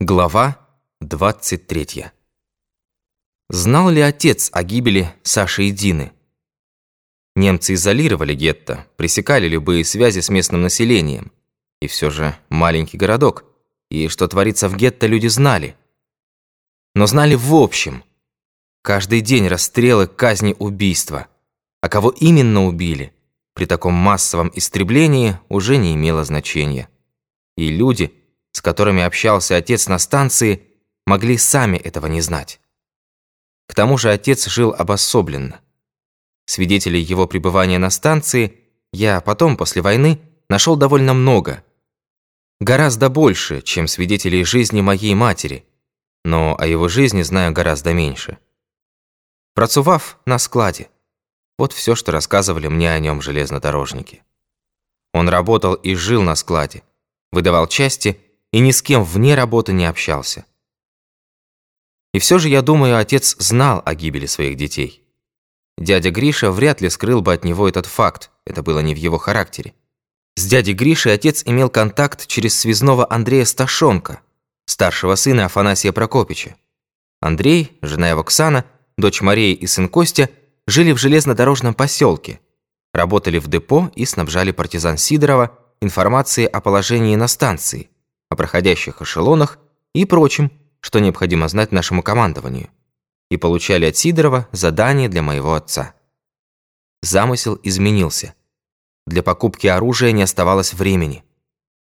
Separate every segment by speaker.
Speaker 1: Глава 23. Знал ли отец о гибели Саши и Дины? Немцы изолировали гетто, пресекали любые связи с местным населением. И все же маленький городок, и что творится в гетто, люди знали. Но знали в общем. Каждый день расстрелы, казни, убийства. А кого именно убили, при таком массовом истреблении уже не имело значения. И люди – с которыми общался отец на станции, могли сами этого не знать. К тому же отец жил обособленно. Свидетелей его пребывания на станции я потом, после войны, нашел довольно много. Гораздо больше, чем свидетелей жизни моей матери, но о его жизни знаю гораздо меньше. Працував на складе. Вот все, что рассказывали мне о нем железнодорожники. Он работал и жил на складе, выдавал части и ни с кем вне работы не общался. И все же, я думаю, отец знал о гибели своих детей. Дядя Гриша вряд ли скрыл бы от него этот факт, это было не в его характере. С дядей Гришей отец имел контакт через связного Андрея Сташонка, старшего сына Афанасия Прокопича. Андрей, жена его Оксана, дочь Мария и сын Костя жили в железнодорожном поселке, работали в депо и снабжали партизан Сидорова информацией о положении на станции – о проходящих эшелонах и прочем, что необходимо знать нашему командованию, и получали от Сидорова задание для моего отца. Замысел изменился. Для покупки оружия не оставалось времени.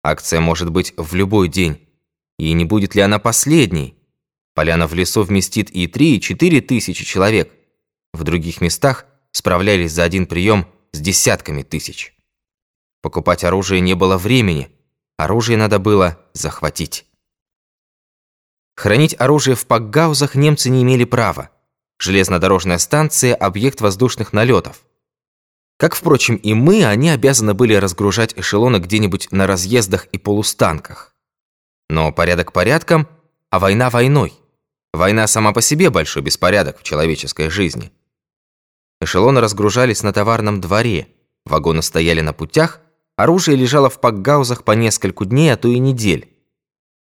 Speaker 1: Акция может быть в любой день. И не будет ли она последней? Поляна в лесу вместит и 3, и 4 тысячи человек. В других местах справлялись за один прием с десятками тысяч. Покупать оружие не было времени – Оружие надо было захватить. Хранить оружие в пакгаузах немцы не имели права. Железнодорожная станция – объект воздушных налетов. Как, впрочем, и мы, они обязаны были разгружать эшелоны где-нибудь на разъездах и полустанках. Но порядок порядком, а война войной. Война сама по себе большой беспорядок в человеческой жизни. Эшелоны разгружались на товарном дворе, вагоны стояли на путях – Оружие лежало в пакгаузах по нескольку дней, а то и недель.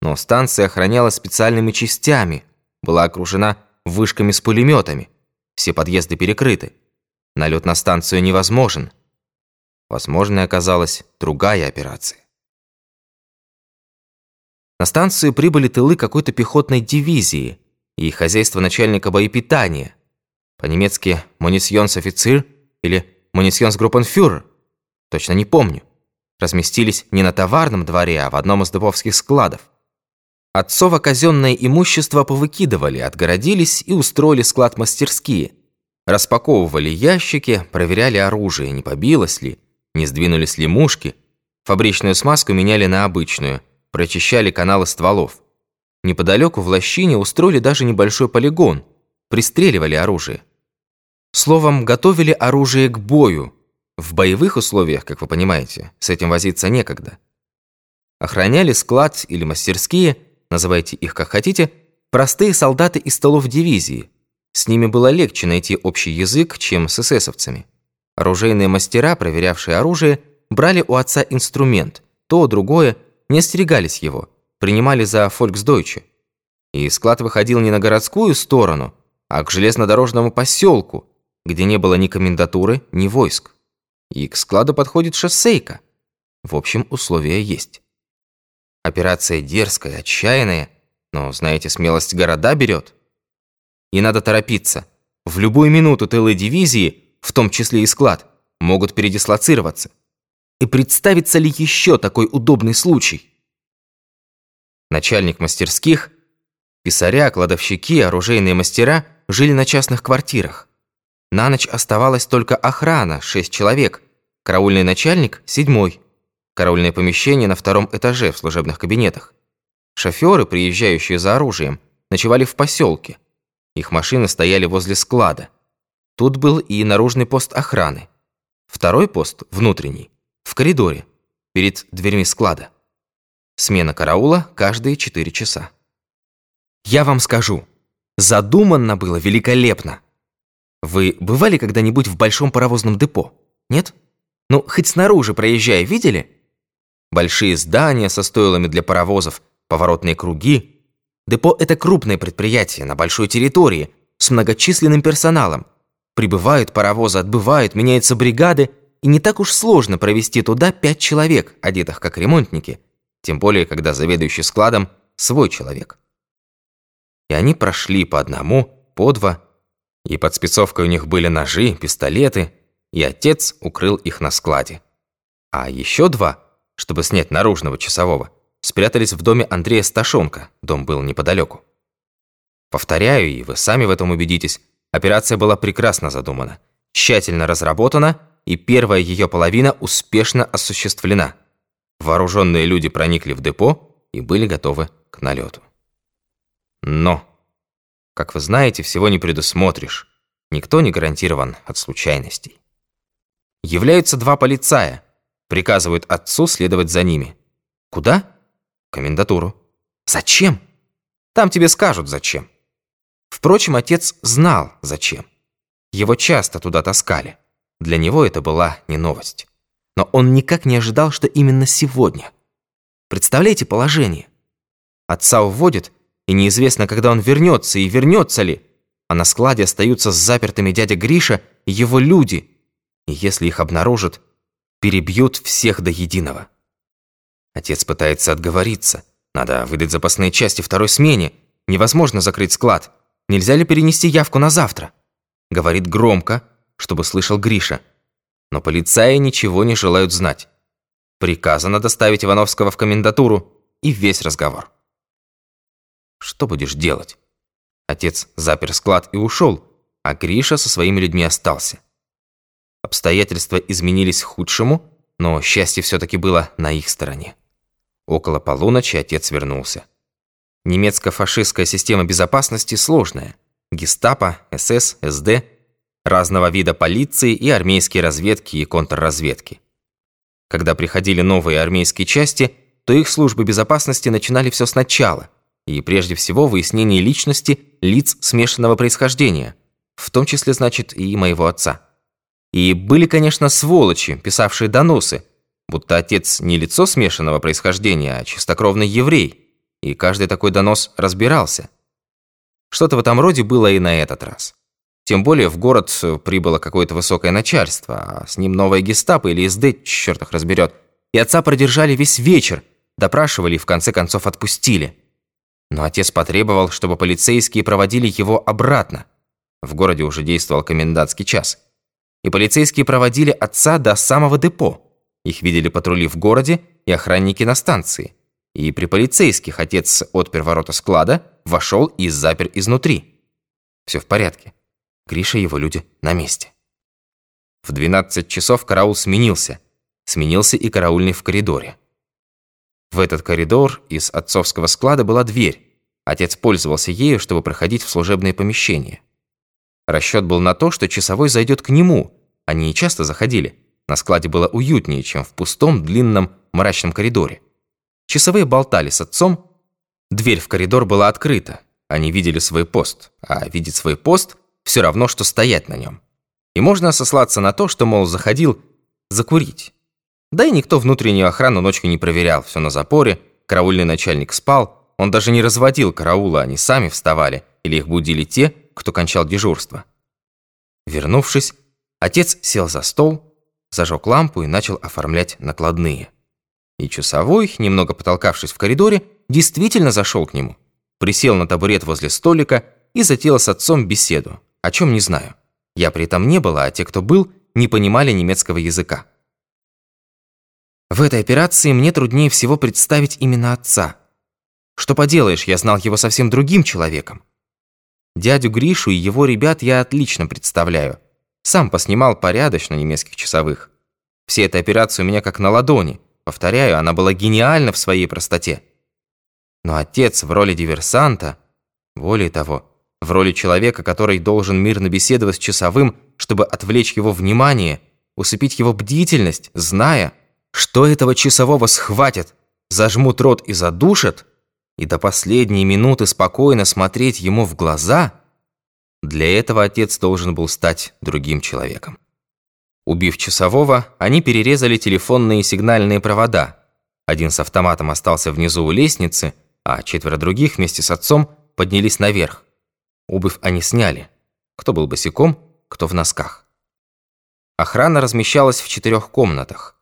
Speaker 1: Но станция охранялась специальными частями, была окружена вышками с пулеметами. Все подъезды перекрыты. Налет на станцию невозможен. Возможной оказалась другая операция. На станцию прибыли тылы какой-то пехотной дивизии и хозяйство начальника боепитания. По-немецки «Мунисьонс-офицер» или «Мунисьонс-группенфюрер». Точно не помню разместились не на товарном дворе, а в одном из дубовских складов. Отцово казенное имущество повыкидывали, отгородились и устроили склад-мастерские. Распаковывали ящики, проверяли оружие, не побилось ли, не сдвинулись ли мушки. Фабричную смазку меняли на обычную, прочищали каналы стволов. Неподалеку в лощине устроили даже небольшой полигон, пристреливали оружие. Словом, готовили оружие к бою, в боевых условиях, как вы понимаете, с этим возиться некогда. Охраняли склад или мастерские, называйте их как хотите, простые солдаты из столов дивизии. С ними было легче найти общий язык, чем с эсэсовцами. Оружейные мастера, проверявшие оружие, брали у отца инструмент, то, другое, не остерегались его, принимали за фольксдойче. И склад выходил не на городскую сторону, а к железнодорожному поселку, где не было ни комендатуры, ни войск. И к складу подходит шоссейка. В общем, условия есть. Операция дерзкая, отчаянная, но, знаете, смелость города берет. И надо торопиться. В любую минуту тылы дивизии, в том числе и склад, могут передислоцироваться. И представится ли еще такой удобный случай? Начальник мастерских, писаря, кладовщики, оружейные мастера жили на частных квартирах. На ночь оставалась только охрана, шесть человек. Караульный начальник – седьмой. Караульное помещение на втором этаже в служебных кабинетах. Шоферы, приезжающие за оружием, ночевали в поселке. Их машины стояли возле склада. Тут был и наружный пост охраны. Второй пост, внутренний, в коридоре, перед дверьми склада. Смена караула каждые четыре часа. Я вам скажу, задуманно было великолепно. Вы бывали когда-нибудь в большом паровозном депо? Нет? Ну, хоть снаружи проезжая, видели? Большие здания со стойлами для паровозов, поворотные круги, Депо – это крупное предприятие на большой территории с многочисленным персоналом. Прибывают паровозы, отбывают, меняются бригады, и не так уж сложно провести туда пять человек, одетых как ремонтники, тем более, когда заведующий складом – свой человек. И они прошли по одному, по два, и под спецовкой у них были ножи, пистолеты, и отец укрыл их на складе. А еще два, чтобы снять наружного часового, спрятались в доме Андрея Сташонка, дом был неподалеку. Повторяю, и вы сами в этом убедитесь, операция была прекрасно задумана, тщательно разработана, и первая ее половина успешно осуществлена. Вооруженные люди проникли в депо и были готовы к налету. Но, как вы знаете, всего не предусмотришь. Никто не гарантирован от случайностей. Являются два полицая, приказывают отцу следовать за ними. Куда? В комендатуру. Зачем? Там тебе скажут, зачем. Впрочем, отец знал, зачем. Его часто туда таскали. Для него это была не новость. Но он никак не ожидал, что именно сегодня. Представляете положение? Отца уводят, и неизвестно, когда он вернется, и вернется ли. А на складе остаются запертыми дядя Гриша и его люди. И если их обнаружат, перебьют всех до единого. Отец пытается отговориться. Надо выдать запасные части второй смене. Невозможно закрыть склад. Нельзя ли перенести явку на завтра? Говорит громко, чтобы слышал Гриша. Но полицаи ничего не желают знать. Приказано доставить Ивановского в комендатуру и весь разговор. Что будешь делать? Отец запер склад и ушел, а Гриша со своими людьми остался. Обстоятельства изменились к худшему, но счастье все-таки было на их стороне. Около полуночи отец вернулся. Немецко-фашистская система безопасности сложная. Гестапо, СС, СД, разного вида полиции и армейские разведки и контрразведки. Когда приходили новые армейские части, то их службы безопасности начинали все сначала – и прежде всего выяснение личности лиц смешанного происхождения, в том числе, значит, и моего отца. И были, конечно, сволочи, писавшие доносы, будто отец не лицо смешанного происхождения, а чистокровный еврей, и каждый такой донос разбирался. Что-то в этом роде было и на этот раз. Тем более в город прибыло какое-то высокое начальство, а с ним новая гестапо или СД, черт их разберет. И отца продержали весь вечер, допрашивали и в конце концов отпустили. Но отец потребовал, чтобы полицейские проводили его обратно. В городе уже действовал комендантский час. И полицейские проводили отца до самого депо. Их видели патрули в городе и охранники на станции. И при полицейских отец отпер ворота склада, вошел и запер изнутри. Все в порядке. Гриша и его люди на месте. В 12 часов караул сменился. Сменился и караульный в коридоре. В этот коридор из отцовского склада была дверь. Отец пользовался ею, чтобы проходить в служебные помещения. Расчет был на то, что часовой зайдет к нему. Они и часто заходили. На складе было уютнее, чем в пустом, длинном, мрачном коридоре. Часовые болтали с отцом. Дверь в коридор была открыта. Они видели свой пост. А видеть свой пост – все равно, что стоять на нем. И можно сослаться на то, что, мол, заходил закурить. Да и никто внутреннюю охрану ночью не проверял, все на запоре, караульный начальник спал, он даже не разводил караула, они сами вставали, или их будили те, кто кончал дежурство. Вернувшись, отец сел за стол, зажег лампу и начал оформлять накладные. И часовой, немного потолкавшись в коридоре, действительно зашел к нему, присел на табурет возле столика и затеял с отцом беседу, о чем не знаю. Я при этом не была, а те, кто был, не понимали немецкого языка. В этой операции мне труднее всего представить именно отца. Что поделаешь, я знал его совсем другим человеком. Дядю Гришу и его ребят я отлично представляю. Сам поснимал порядочно немецких часовых. Вся эта операция у меня как на ладони. Повторяю, она была гениальна в своей простоте. Но отец в роли диверсанта, более того, в роли человека, который должен мирно беседовать с часовым, чтобы отвлечь его внимание, усыпить его бдительность, зная, что этого часового схватят, зажмут рот и задушат, и до последней минуты спокойно смотреть ему в глаза, для этого отец должен был стать другим человеком. Убив часового, они перерезали телефонные сигнальные провода. Один с автоматом остался внизу у лестницы, а четверо других вместе с отцом поднялись наверх. Обувь они сняли. Кто был босиком, кто в носках. Охрана размещалась в четырех комнатах.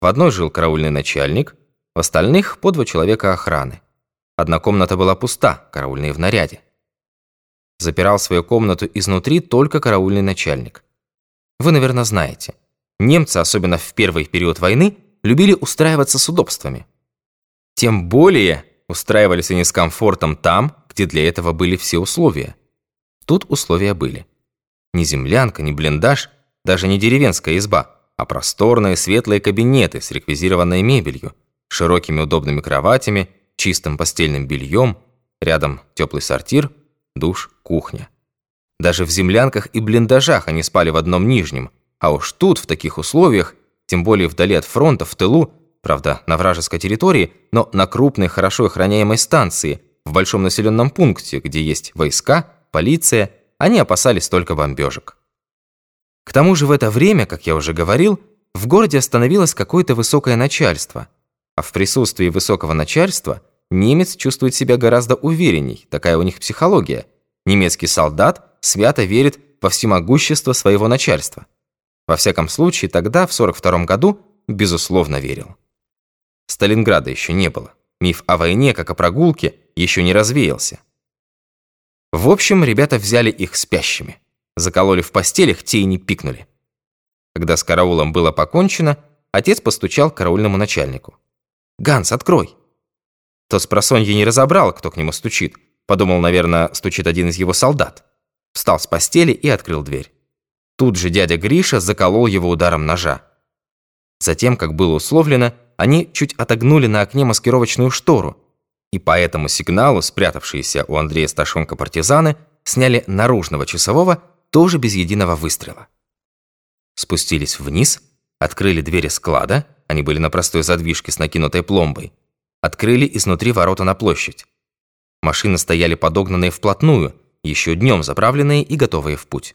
Speaker 1: В одной жил караульный начальник, в остальных по два человека охраны. Одна комната была пуста, караульные в наряде. Запирал свою комнату изнутри только караульный начальник. Вы, наверное, знаете, немцы, особенно в первый период войны, любили устраиваться с удобствами. Тем более устраивались они с комфортом там, где для этого были все условия. Тут условия были. Ни землянка, ни блиндаж, даже не деревенская изба, а просторные светлые кабинеты с реквизированной мебелью, широкими удобными кроватями, чистым постельным бельем, рядом теплый сортир, душ, кухня. Даже в землянках и блиндажах они спали в одном нижнем, а уж тут, в таких условиях, тем более вдали от фронта, в тылу, правда, на вражеской территории, но на крупной, хорошо охраняемой станции, в большом населенном пункте, где есть войска, полиция, они опасались только бомбежек. К тому же в это время, как я уже говорил, в городе остановилось какое-то высокое начальство, а в присутствии высокого начальства немец чувствует себя гораздо уверенней, такая у них психология. Немецкий солдат свято верит во всемогущество своего начальства. Во всяком случае, тогда, в 42 году, безусловно верил. Сталинграда еще не было. Миф о войне, как о прогулке, еще не развеялся. В общем, ребята взяли их спящими. Закололи в постелях, те и не пикнули. Когда с караулом было покончено, отец постучал к караульному начальнику. «Ганс, открой!» Тот с просонья не разобрал, кто к нему стучит. Подумал, наверное, стучит один из его солдат. Встал с постели и открыл дверь. Тут же дядя Гриша заколол его ударом ножа. Затем, как было условлено, они чуть отогнули на окне маскировочную штору, и по этому сигналу спрятавшиеся у Андрея Сташонка партизаны сняли наружного часового тоже без единого выстрела. Спустились вниз, открыли двери склада, они были на простой задвижке с накинутой пломбой, открыли изнутри ворота на площадь. Машины стояли подогнанные вплотную, еще днем заправленные и готовые в путь.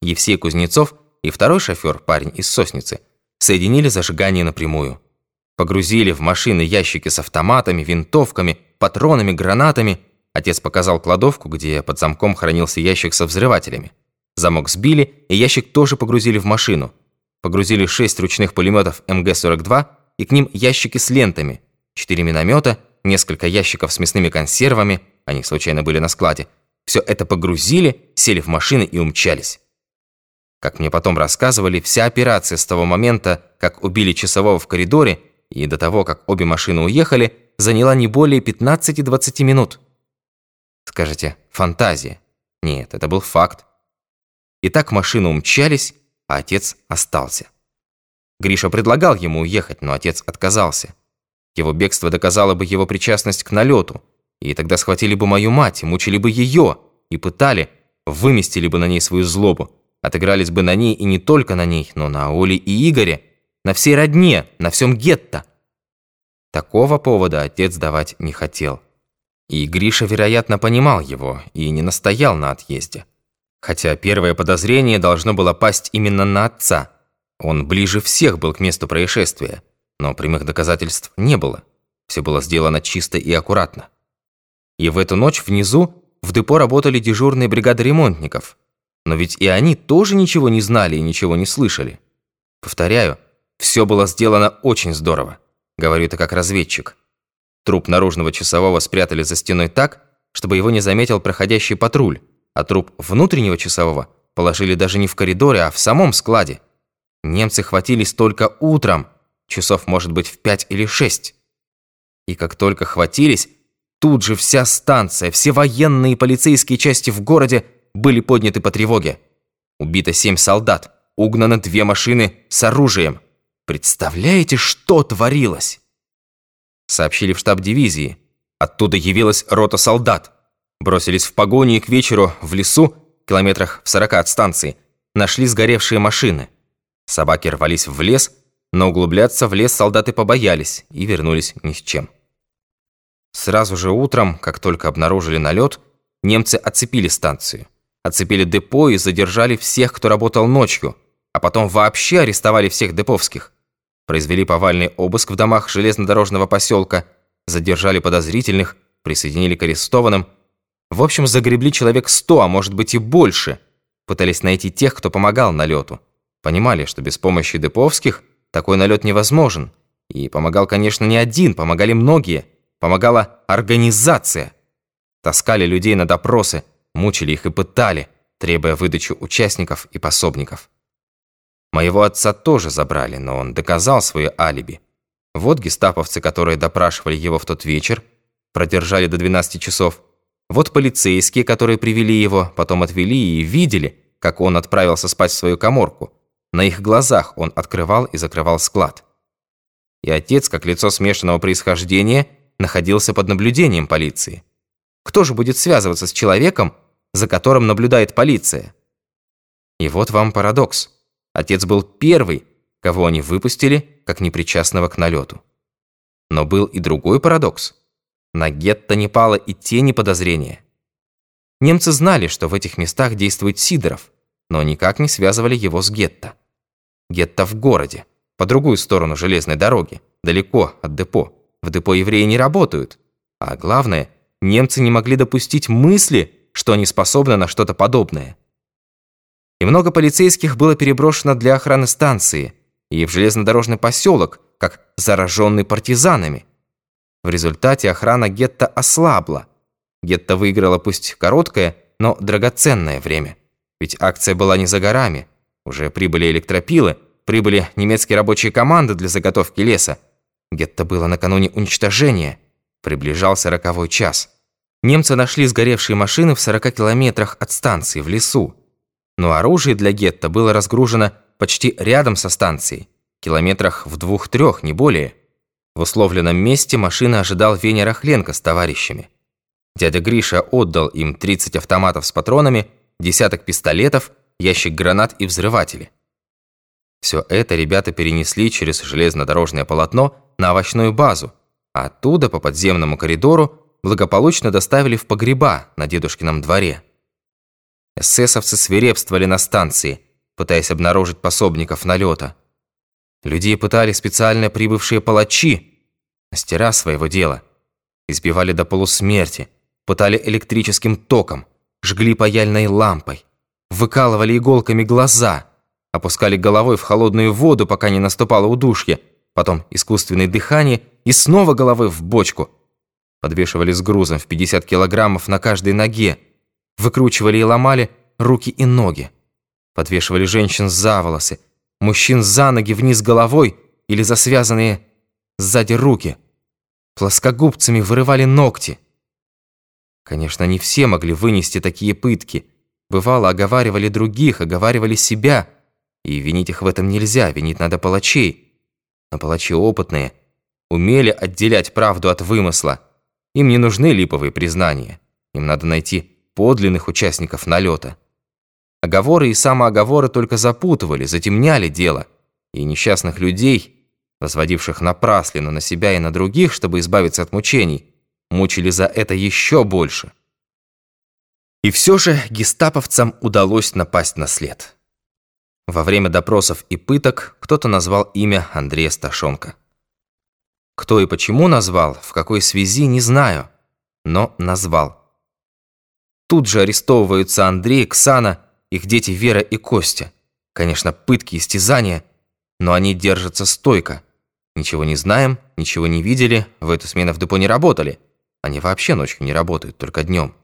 Speaker 1: Евсей Кузнецов и второй шофер, парень из Сосницы, соединили зажигание напрямую. Погрузили в машины ящики с автоматами, винтовками, патронами, гранатами. Отец показал кладовку, где под замком хранился ящик со взрывателями. Замок сбили, и ящик тоже погрузили в машину. Погрузили шесть ручных пулеметов МГ-42 и к ним ящики с лентами, четыре миномета, несколько ящиков с мясными консервами, они случайно были на складе. Все это погрузили, сели в машины и умчались. Как мне потом рассказывали, вся операция с того момента, как убили часового в коридоре, и до того, как обе машины уехали, заняла не более 15-20 минут. Скажете, фантазия? Нет, это был факт. И так машины умчались, а отец остался. Гриша предлагал ему уехать, но отец отказался. Его бегство доказало бы его причастность к налету, и тогда схватили бы мою мать, мучили бы ее, и пытали, выместили бы на ней свою злобу. Отыгрались бы на ней и не только на ней, но на Оле и Игоре, на всей родне, на всем гетто. Такого повода отец давать не хотел. И Гриша, вероятно, понимал его и не настоял на отъезде. Хотя первое подозрение должно было пасть именно на отца. Он ближе всех был к месту происшествия, но прямых доказательств не было. Все было сделано чисто и аккуратно. И в эту ночь внизу в депо работали дежурные бригады ремонтников – но ведь и они тоже ничего не знали и ничего не слышали. Повторяю, все было сделано очень здорово. Говорю это как разведчик. Труп наружного часового спрятали за стеной так, чтобы его не заметил проходящий патруль, а труп внутреннего часового положили даже не в коридоре, а в самом складе. Немцы хватились только утром, часов может быть в пять или шесть. И как только хватились, тут же вся станция, все военные и полицейские части в городе были подняты по тревоге. Убито семь солдат, угнано две машины с оружием. Представляете, что творилось? Сообщили в штаб дивизии. Оттуда явилась рота солдат. Бросились в погони и к вечеру в лесу, километрах в сорока от станции, нашли сгоревшие машины. Собаки рвались в лес, но углубляться в лес солдаты побоялись и вернулись ни с чем. Сразу же утром, как только обнаружили налет, немцы оцепили станцию оцепили депо и задержали всех, кто работал ночью, а потом вообще арестовали всех деповских. Произвели повальный обыск в домах железнодорожного поселка, задержали подозрительных, присоединили к арестованным. В общем, загребли человек сто, а может быть и больше. Пытались найти тех, кто помогал налету. Понимали, что без помощи Деповских такой налет невозможен. И помогал, конечно, не один, помогали многие. Помогала организация. Таскали людей на допросы, мучили их и пытали, требуя выдачу участников и пособников. Моего отца тоже забрали, но он доказал свое алиби. Вот гестаповцы, которые допрашивали его в тот вечер, продержали до 12 часов. Вот полицейские, которые привели его, потом отвели и видели, как он отправился спать в свою коморку. На их глазах он открывал и закрывал склад. И отец, как лицо смешанного происхождения, находился под наблюдением полиции. Кто же будет связываться с человеком, за которым наблюдает полиция? И вот вам парадокс. Отец был первый, кого они выпустили, как непричастного к налету. Но был и другой парадокс. На гетто не пало и тени подозрения. Немцы знали, что в этих местах действует Сидоров, но никак не связывали его с гетто. Гетто в городе, по другую сторону железной дороги, далеко от депо. В депо евреи не работают. А главное, немцы не могли допустить мысли, что они способны на что-то подобное и много полицейских было переброшено для охраны станции и в железнодорожный поселок, как зараженный партизанами. В результате охрана гетто ослабла. Гетто выиграла пусть короткое, но драгоценное время. Ведь акция была не за горами. Уже прибыли электропилы, прибыли немецкие рабочие команды для заготовки леса. Гетто было накануне уничтожения. Приближался роковой час. Немцы нашли сгоревшие машины в 40 километрах от станции, в лесу но оружие для гетто было разгружено почти рядом со станцией, километрах в двух-трех, не более. В условленном месте машина ожидал Веня Рахленко с товарищами. Дядя Гриша отдал им 30 автоматов с патронами, десяток пистолетов, ящик гранат и взрыватели. Все это ребята перенесли через железнодорожное полотно на овощную базу, а оттуда по подземному коридору благополучно доставили в погреба на дедушкином дворе. Эсэсовцы свирепствовали на станции, пытаясь обнаружить пособников налета. Людей пытали специально прибывшие палачи, мастера своего дела. Избивали до полусмерти, пытали электрическим током, жгли паяльной лампой, выкалывали иголками глаза, опускали головой в холодную воду, пока не наступало удушье, потом искусственное дыхание и снова головой в бочку. Подвешивали с грузом в 50 килограммов на каждой ноге, Выкручивали и ломали руки и ноги. Подвешивали женщин за волосы, мужчин за ноги вниз головой или за связанные сзади руки. Плоскогубцами вырывали ногти. Конечно, не все могли вынести такие пытки. Бывало, оговаривали других, оговаривали себя. И винить их в этом нельзя, винить надо палачей. Но палачи опытные, умели отделять правду от вымысла. Им не нужны липовые признания. Им надо найти подлинных участников налета. Оговоры и самооговоры только запутывали, затемняли дело, и несчастных людей, возводивших напраслину на себя и на других, чтобы избавиться от мучений, мучили за это еще больше. И все же гестаповцам удалось напасть на след. Во время допросов и пыток кто-то назвал имя Андрея Сташонка. Кто и почему назвал, в какой связи, не знаю, но назвал. Тут же арестовываются Андрей, Ксана, их дети Вера и Костя. Конечно, пытки, истязания, но они держатся стойко. Ничего не знаем, ничего не видели, в эту смену в депо не работали. Они вообще ночью не работают, только днем.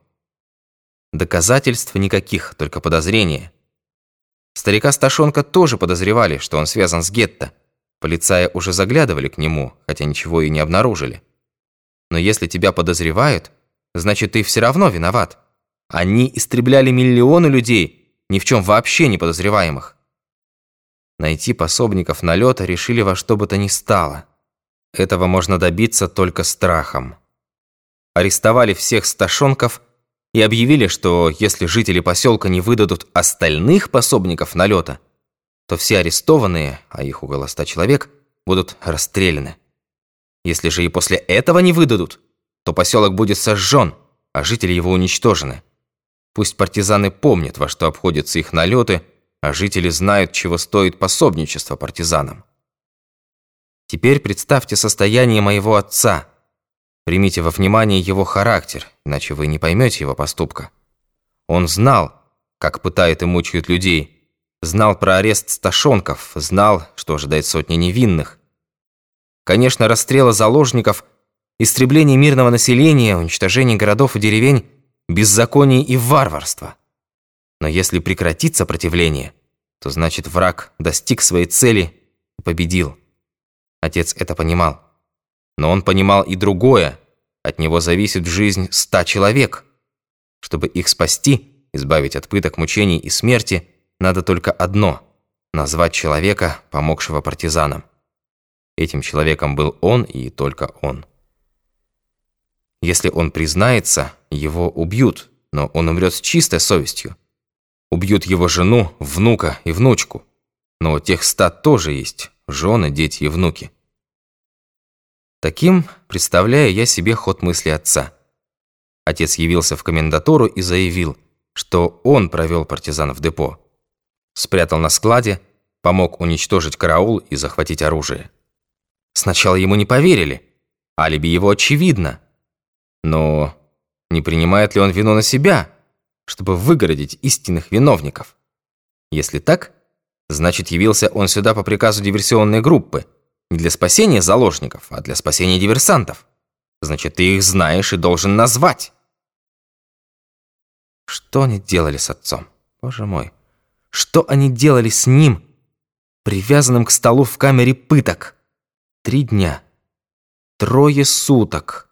Speaker 1: Доказательств никаких, только подозрения. Старика Сташонка тоже подозревали, что он связан с гетто. Полицаи уже заглядывали к нему, хотя ничего и не обнаружили. Но если тебя подозревают, значит, ты все равно виноват. Они истребляли миллионы людей, ни в чем вообще не подозреваемых. Найти пособников налета решили во что бы то ни стало. Этого можно добиться только страхом. Арестовали всех сташонков и объявили, что если жители поселка не выдадут остальных пособников налета, то все арестованные, а их около ста человек, будут расстреляны. Если же и после этого не выдадут, то поселок будет сожжен, а жители его уничтожены. Пусть партизаны помнят, во что обходятся их налеты, а жители знают, чего стоит пособничество партизанам. Теперь представьте состояние моего отца. Примите во внимание его характер, иначе вы не поймете его поступка. Он знал, как пытают и мучают людей, знал про арест сташонков, знал, что ожидает сотни невинных. Конечно, расстрелы заложников, истребление мирного населения, уничтожение городов и деревень, беззаконие и варварство. Но если прекратит сопротивление, то значит враг достиг своей цели и победил. Отец это понимал. Но он понимал и другое. От него зависит жизнь ста человек. Чтобы их спасти, избавить от пыток, мучений и смерти, надо только одно – назвать человека, помогшего партизанам. Этим человеком был он и только он. Если он признается, его убьют, но он умрет с чистой совестью. Убьют его жену, внука и внучку. Но у тех ста тоже есть жены, дети и внуки. Таким представляю я себе ход мысли отца. Отец явился в комендатуру и заявил, что он провел партизан в депо. Спрятал на складе, помог уничтожить караул и захватить оружие. Сначала ему не поверили, алиби его очевидно. Но не принимает ли он вину на себя, чтобы выгородить истинных виновников? Если так, значит явился он сюда по приказу диверсионной группы, не для спасения заложников, а для спасения диверсантов. Значит, ты их знаешь и должен назвать. Что они делали с отцом? Боже мой. Что они делали с ним, привязанным к столу в камере пыток? Три дня. Трое суток.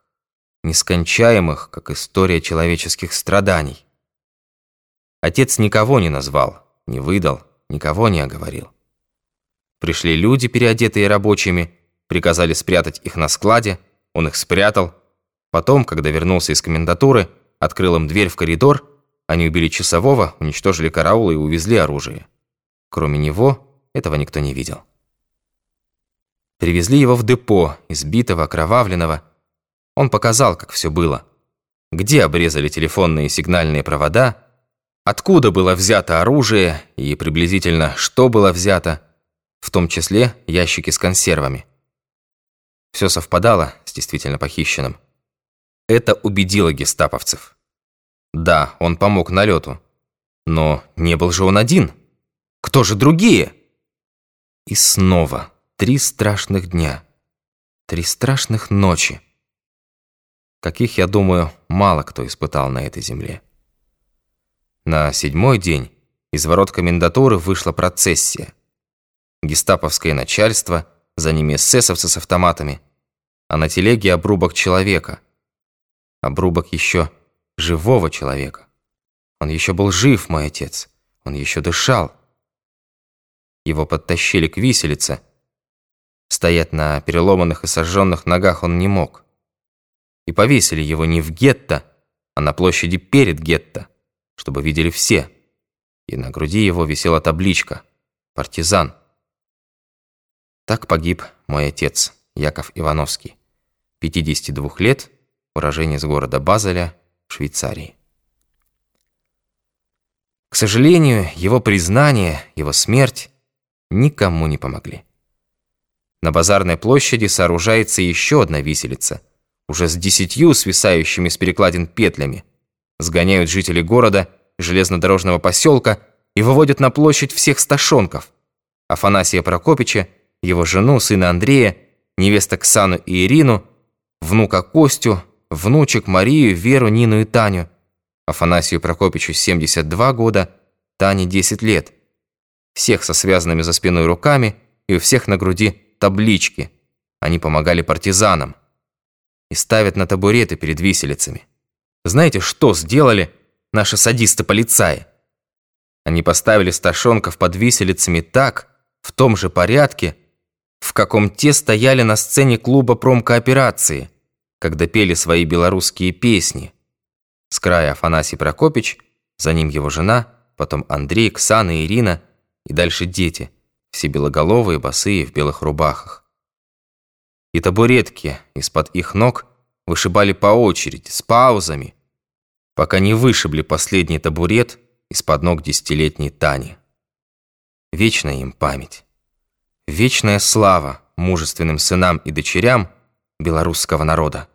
Speaker 1: Нескончаемых, как история человеческих страданий. Отец никого не назвал, не выдал, никого не оговорил. Пришли люди, переодетые рабочими, приказали спрятать их на складе, он их спрятал. Потом, когда вернулся из комендатуры, открыл им дверь в коридор, они убили часового, уничтожили караул и увезли оружие. Кроме него, этого никто не видел. Привезли его в депо, избитого, окровавленного. Он показал, как все было. Где обрезали телефонные и сигнальные провода, откуда было взято оружие и приблизительно что было взято – в том числе ящики с консервами. Все совпадало с действительно похищенным. Это убедило гестаповцев. Да, он помог налету, но не был же он один. Кто же другие? И снова три страшных дня, три страшных ночи. Каких, я думаю, мало кто испытал на этой земле. На седьмой день из ворот комендатуры вышла процессия гестаповское начальство, за ними эсэсовцы с автоматами, а на телеге обрубок человека. Обрубок еще живого человека. Он еще был жив, мой отец. Он еще дышал. Его подтащили к виселице. Стоять на переломанных и сожженных ногах он не мог. И повесили его не в гетто, а на площади перед гетто, чтобы видели все. И на груди его висела табличка «Партизан». Так погиб мой отец, Яков Ивановский, 52 лет, уроженец города Базеля, Швейцарии. К сожалению, его признание, его смерть никому не помогли. На базарной площади сооружается еще одна виселица, уже с десятью свисающими с перекладин петлями. Сгоняют жители города, железнодорожного поселка и выводят на площадь всех сташонков. Афанасия Прокопича – его жену, сына Андрея, невеста Ксану и Ирину, внука Костю, внучек Марию, Веру, Нину и Таню. Афанасию Прокопичу 72 года, Тане 10 лет. Всех со связанными за спиной руками и у всех на груди таблички. Они помогали партизанам. И ставят на табуреты перед виселицами. Знаете, что сделали наши садисты-полицаи? Они поставили сташонков под виселицами так, в том же порядке, в каком те стояли на сцене клуба промкооперации, когда пели свои белорусские песни. С края Афанасий Прокопич, за ним его жена, потом Андрей, Ксана, Ирина и дальше дети, все белоголовые, босые, в белых рубахах. И табуретки из-под их ног вышибали по очереди, с паузами, пока не вышибли последний табурет из-под ног десятилетней Тани. Вечная им память. Вечная слава мужественным сынам и дочерям белорусского народа.